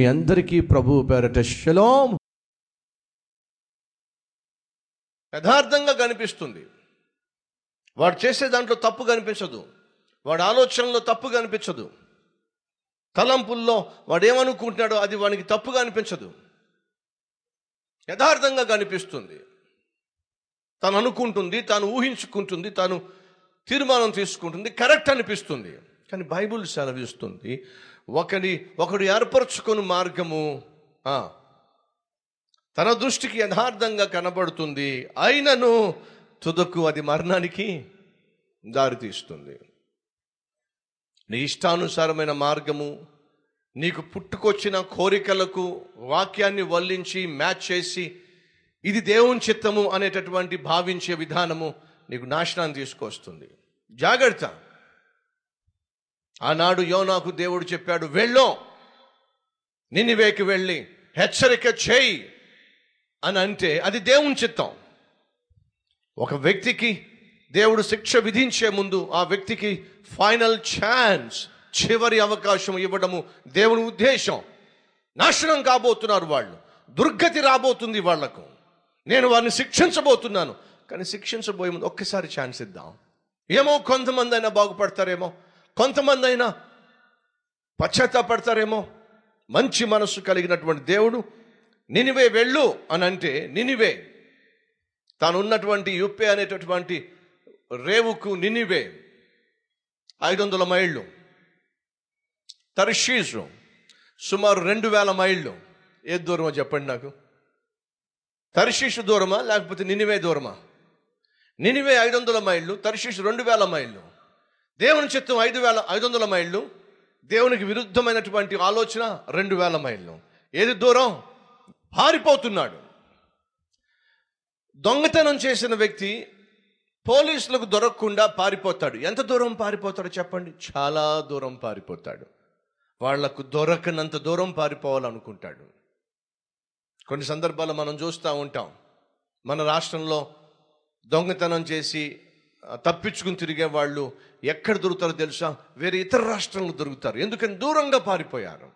మీ అందరికీ ప్రభు పేరట శలోం. యథార్థంగా కనిపిస్తుంది. వాడు చేసే దాంట్లో తప్పు కనిపించదు. వాడి ఆలోచనలో తప్పు కనిపించదు. తలంపుల్లో వాడు ఏమనుకుంటున్నాడో అది వానికి తప్పుగా అనిపించదు యథార్థంగా కనిపిస్తుంది. తను అనుకుంటుంది తాను ఊహించుకుంటుంది తాను తీర్మానం తీసుకుంటుంది కరెక్ట్ అనిపిస్తుంది. కానీ బైబుల్ సెలవిస్తుంది. ఒకడి ఒకడు ఏర్పరచుకొని మార్గము తన దృష్టికి యథార్థంగా కనబడుతుంది. అయినను తుదకు అది మరణానికి దారితీస్తుంది. నీ ఇష్టానుసారమైన మార్గము నీకు పుట్టుకొచ్చిన కోరికలకు వాక్యాన్ని వల్లించి మ్యాచ్ చేసి ఇది దేవుని చిత్తము అనేటటువంటి భావించే విధానము నీకు నాశనాన్ని తీసుకొస్తుంది. జాగ్రత్త. ఆనాడు యోనాకు దేవుడు చెప్పాడు వెళ్ళో నినివేకి వెళ్ళి హెచ్చరిక చేయి అని అంటే అది దేవుని చిత్తం. ఒక వ్యక్తికి దేవుడు శిక్ష విధించే ముందు ఆ వ్యక్తికి ఫైనల్ ఛాన్స్ చివరి అవకాశం ఇవ్వడము దేవుని ఉద్దేశం. నాశనం కాబోతున్నారు వాళ్ళు దుర్గతి రాబోతుంది వాళ్ళకు. నేను వారిని శిక్షించబోతున్నాను కానీ శిక్షించబోయే ముందు ఒక్కసారి ఛాన్స్ ఇద్దాం. ఏమో కొంతమంది అయినా బాగుపడతారేమో కొంతమంది అయినా పశ్చాత్తాపడతారేమో మంచి మనస్సు కలిగినటువంటి దేవుడు నినివే వెళ్ళు అని అంటే నినివే. తాను ఉన్నటువంటి యుప్పే అనేటటువంటి రేవుకు నినివే. ఐదు వందల మైళ్ళు. తర్షీసు సుమారు రెండు వేల మైళ్ళు. ఏ దూరమో చెప్పండి నాకు. తర్షీషు దూరమా లేకపోతే నినివే దూరమా? నినివే ఐదు వందల మైళ్ళు తర్షీషు రెండు వేల మైళ్ళు. దేవుని చిత్తం ఐదు వేల ఐదు వందల మైళ్ళు దేవునికి విరుద్ధమైనటువంటి ఆలోచన రెండు వేల మైళ్ళు. ఏది దూరం? పారిపోతున్నాడు. దొంగతనం చేసిన వ్యక్తి పోలీసులకు దొరకకుండా పారిపోతాడు. ఎంత దూరం పారిపోతాడో చెప్పండి? చాలా దూరం పారిపోతాడు. వాళ్ళకు దొరకనంత దూరం పారిపోవాలనుకుంటాడు. కొన్ని సందర్భాల్లో మనం చూస్తూ ఉంటాం. మన రాష్ట్రంలో దొంగతనం చేసి తప్పించుకుని తిరిగే వాళ్ళు ఎక్కడ దొరుకుతారో తెలుసా? వేరే ఇతర రాష్ట్రంలో దొరుకుతారు. ఎందుకని? దూరంగా పారిపోయారు.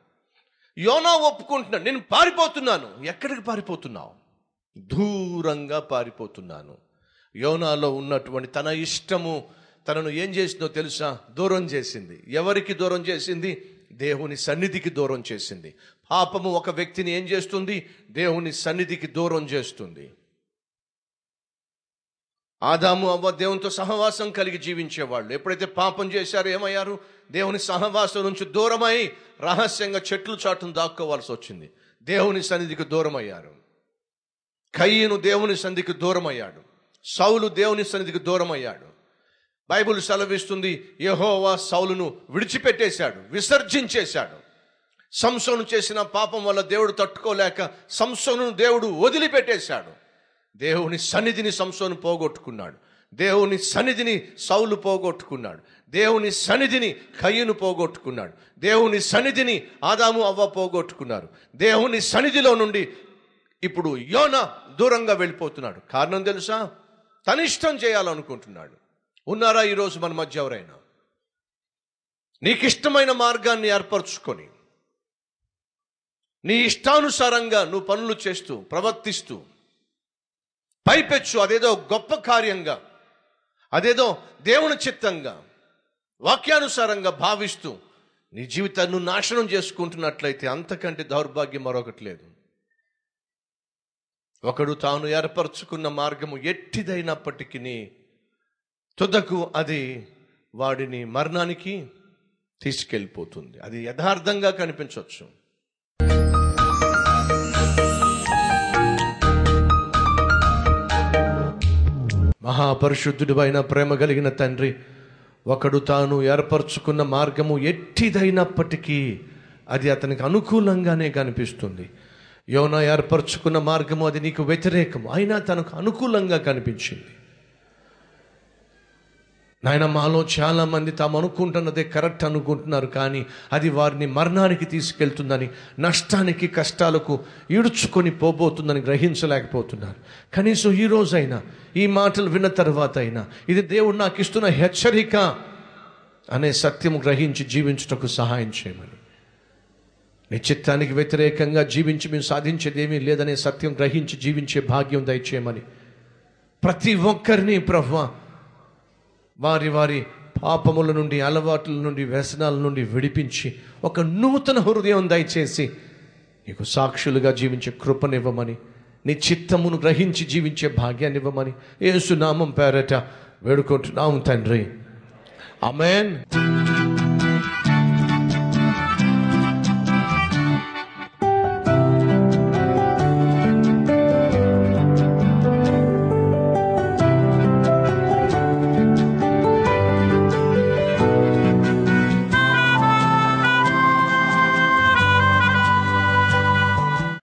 యోనా ఒప్పుకుంటున్నాడు నేను పారిపోతున్నాను. ఎక్కడికి పారిపోతున్నావు? దూరంగా పారిపోతున్నాను. యోనాలో ఉన్నటువంటి తన ఇష్టము తనను ఏం చేసిందో తెలుసా? దూరం చేసింది. ఎవరికి దూరం చేసింది? దేవుని సన్నిధికి దూరం చేసింది. పాపము ఒక వ్యక్తిని ఏం చేస్తుంది? దేవుని సన్నిధికి దూరం చేస్తుంది. ఆదాము అవ్వ దేవునితో సహవాసం కలిగి జీవించేవాళ్ళు. ఎప్పుడైతే పాపం చేశారో ఏమయ్యారు? దేవుని సహవాసం నుంచి దూరమై రహస్యంగా చెట్లు చాటును దాక్కోవాల్సి వచ్చింది. దేవుని సన్నిధికి దూరం అయ్యారు కయ్యను దేవుని సన్నిధికి దూరం అయ్యాడు సౌలు దేవుని సన్నిధికి దూరం అయ్యాడు బైబిల్ సెలవిస్తుంది యహోవా సౌలును విడిచిపెట్టేశాడు విసర్జించేశాడు. సంసోను చేసిన పాపం వల్ల దేవుడు తట్టుకోలేక సంసోను దేవుడు వదిలిపెట్టేశాడు. దేవుని సన్నిధిని సంసోను పోగొట్టుకున్నాడు. దేవుని సన్నిధిని సౌలు పోగొట్టుకున్నాడు. దేవుని సన్నిధిని కయ్యను పోగొట్టుకున్నాడు. దేవుని సన్నిధిని ఆదాము అవ్వ పోగొట్టుకున్నారు. దేవుని సన్నిధిలో నుండి ఇప్పుడు యోన దూరంగా వెళ్ళిపోతున్నాడు. కారణం తెలుసా? తనిష్టం చేయాలనుకుంటున్నాడు. ఉన్నారా ఈరోజు మన మధ్య ఎవరైనా? నీకు ఇష్టమైన మార్గాన్ని ఏర్పరచుకొని నీ ఇష్టానుసారంగా నువ్వు పనులు చేస్తూ ప్రవర్తిస్తూ పైపెచ్చు అదేదో గొప్ప కార్యంగా అదేదో దేవుని చిత్తంగా వాక్యానుసారంగా భావిస్తూ నీ జీవితాన్ని నాశనం చేసుకుంటున్నట్లయితే అంతకంటే దౌర్భాగ్యం మరొకటి లేదు. ఒకడు తాను ఏర్పరచుకున్న మార్గము ఎట్టిదైనప్పటికీ తుదకు అది వాడిని మరణానికి తీసుకెళ్ళిపోతుంది. అది యథార్థంగా కనిపించవచ్చు. మహాపరిశుద్ధుడు అయిన ప్రేమ కలిగిన తండ్రి ఒకడు తాను ఏర్పరచుకున్న మార్గము ఎట్టిదైనప్పటికీ అది అతనికి అనుకూలంగానే కనిపిస్తుంది. యోనా ఏర్పరచుకున్న మార్గము అది నీకు వ్యతిరేకము. అయినా తనకు అనుకూలంగా కనిపించింది. నాయన మాలో చాలామంది తాము అనుకుంటున్నదే కరెక్ట్ అనుకుంటున్నారు కానీ అది వారిని మరణానికి తీసుకెళ్తుందని నష్టానికి కష్టాలకు ఈడ్చుకొని పోబోతుందని గ్రహించలేకపోతున్నారు. కనీసం ఈ రోజైనా ఈ మాటలు విన్న తర్వాత అయినా ఇది దేవుడు నాకు ఇస్తున్న హెచ్చరిక అనే సత్యం గ్రహించి జీవించుటకు సహాయం చేయమని. నీ చిత్తానికి వ్యతిరేకంగా జీవించి మేము సాధించేదేమీ లేదనే సత్యం గ్రహించి జీవించే భాగ్యం దయచేయమని. ప్రతి ఒక్కరిని ప్రభావ వారి వారి పాపముల నుండి అలవాట్ల నుండి వ్యసనాల నుండి విడిపించి ఒక నూతన హృదయం దయచేసి నీకు సాక్షులుగా జీవించే కృపనివ్వమని నీ చిత్తమును గ్రహించి జీవించే భాగ్యాన్ని ఇవ్వమని ఏసునామం పేరట వేడుకుంటున్నాము తండ్రి. అమెన్